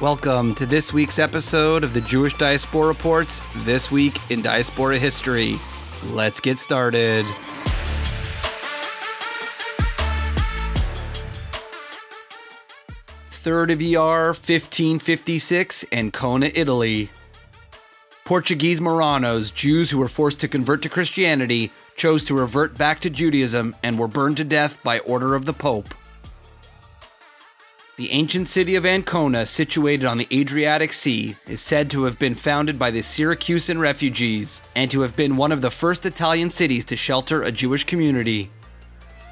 Welcome to this week's episode of the Jewish Diaspora Reports This Week in Diaspora History. Let's get started. Third of ER 1556, Ancona, Italy. Portuguese Marranos, Jews who were forced to convert to Christianity, chose to revert back to Judaism and were burned to death by order of the Pope. The ancient city of Ancona, situated on the Adriatic Sea, is said to have been founded by the Syracusan refugees and to have been one of the first Italian cities to shelter a Jewish community.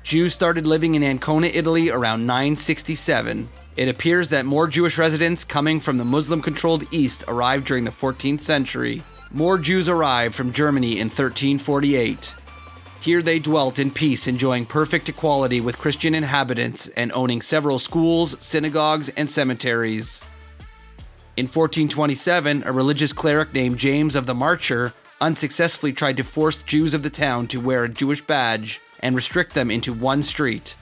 Jews started living in Ancona, Italy around 967. It appears that more Jewish residents coming from the Muslim controlled East arrived during the 14th century. More Jews arrived from Germany in 1348. Here they dwelt in peace, enjoying perfect equality with Christian inhabitants and owning several schools, synagogues, and cemeteries. In 1427, a religious cleric named James of the Marcher unsuccessfully tried to force Jews of the town to wear a Jewish badge and restrict them into one street.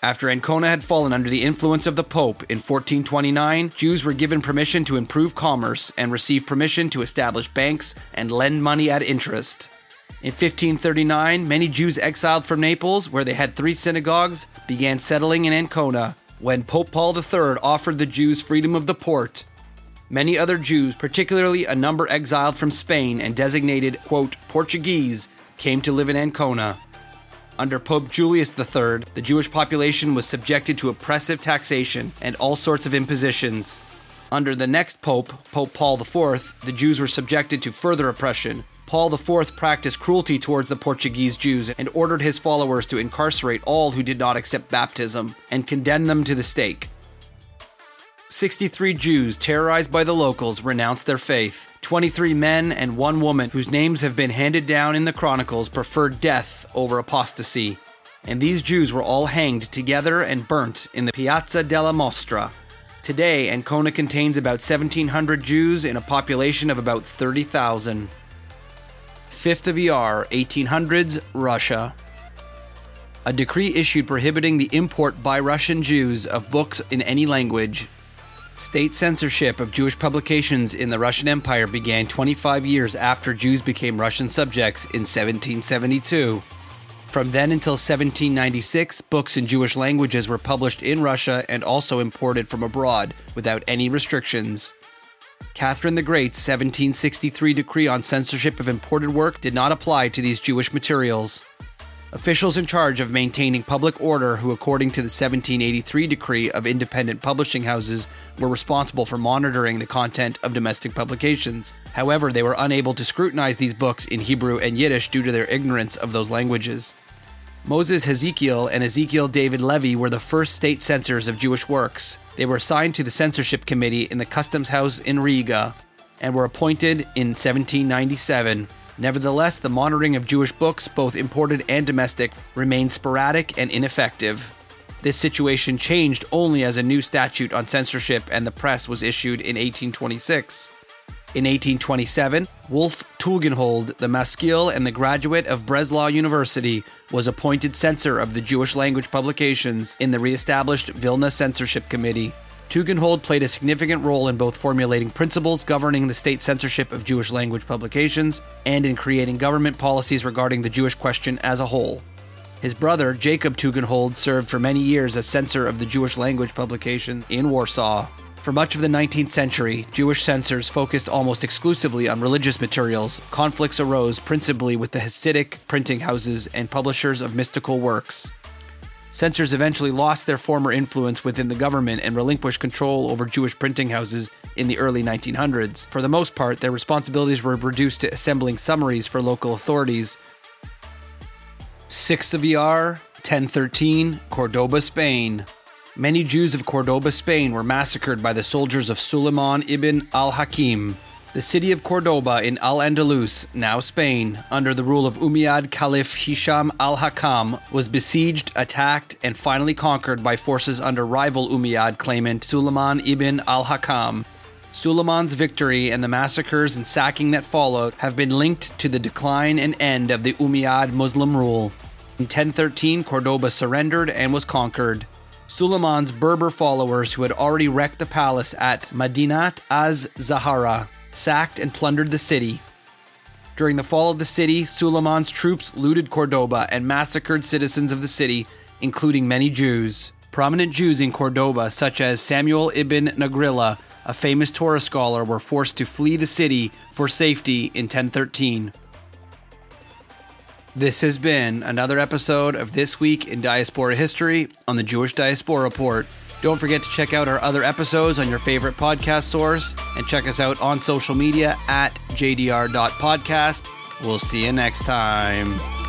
After Ancona had fallen under the influence of the Pope in 1429, Jews were given permission to improve commerce and receive permission to establish banks and lend money at interest. In 1539, many Jews exiled from Naples, where they had three synagogues, began settling in Ancona when Pope Paul III offered the Jews freedom of the port. Many other Jews, particularly a number exiled from Spain and designated, quote, Portuguese, came to live in Ancona. Under Pope Julius III, the Jewish population was subjected to oppressive taxation and all sorts of impositions. Under the next pope, Pope Paul IV, the Jews were subjected to further oppression, Paul IV practiced cruelty towards the Portuguese Jews and ordered his followers to incarcerate all who did not accept baptism and condemn them to the stake. 63 Jews, terrorized by the locals, renounced their faith. 23 men and one woman, whose names have been handed down in the chronicles, preferred death over apostasy. And these Jews were all hanged together and burnt in the Piazza della Mostra. Today, Ancona contains about 1,700 Jews in a population of about 30,000. 5th of ER, 1800s, Russia. A decree issued prohibiting the import by Russian Jews of books in any language. State censorship of Jewish publications in the Russian Empire began 25 years after Jews became Russian subjects in 1772. From then until 1796, books in Jewish languages were published in Russia and also imported from abroad without any restrictions. Catherine the Great's 1763 decree on censorship of imported work did not apply to these Jewish materials. Officials in charge of maintaining public order, who, according to the 1783 decree of independent publishing houses, were responsible for monitoring the content of domestic publications. However, they were unable to scrutinize these books in Hebrew and Yiddish due to their ignorance of those languages. Moses Hezekiel and Ezekiel David Levy were the first state censors of Jewish works. They were assigned to the censorship committee in the customs house in Riga and were appointed in 1797. Nevertheless, the monitoring of Jewish books, both imported and domestic, remained sporadic and ineffective. This situation changed only as a new statute on censorship and the press was issued in 1826. In 1827, Wolf Tugendhold, the maskil and the graduate of Breslau University, was appointed censor of the Jewish language publications in the re-established Vilna Censorship Committee. Tugendhold played a significant role in both formulating principles governing the state censorship of Jewish language publications and in creating government policies regarding the Jewish question as a whole. His brother, Jacob Tugendhold, served for many years as censor of the Jewish language publications in Warsaw. For much of the 19th century, Jewish censors focused almost exclusively on religious materials. Conflicts arose principally with the Hasidic printing houses and publishers of mystical works. Censors eventually lost their former influence within the government and relinquished control over Jewish printing houses in the early 1900s. For the most part, their responsibilities were reduced to assembling summaries for local authorities. 6 of ER, 1013, Cordoba, Spain. Many Jews of Cordoba, Spain were massacred by the soldiers of Suleiman ibn al Hakam. The city of Cordoba in Al Andalus, now Spain, under the rule of Umayyad Caliph Hisham al Hakam, was besieged, attacked, and finally conquered by forces under rival Umayyad claimant Suleiman ibn al Hakam. Suleiman's victory and the massacres and sacking that followed have been linked to the decline and end of the Umayyad Muslim rule. In 1013, Cordoba surrendered and was conquered. Suleiman's Berber followers, who had already wrecked the palace at Madinat az Zahara, sacked and plundered the city. During the fall of the city, Suleiman's troops looted Cordoba and massacred citizens of the city, including many Jews. Prominent Jews in Cordoba, such as Samuel ibn Nagrilla, a famous Torah scholar, were forced to flee the city for safety in 1013. This has been another episode of This Week in Diaspora History on the Jewish Diaspora Report. Don't forget to check out our other episodes on your favorite podcast source and check us out on social media at jdr.podcast. We'll see you next time.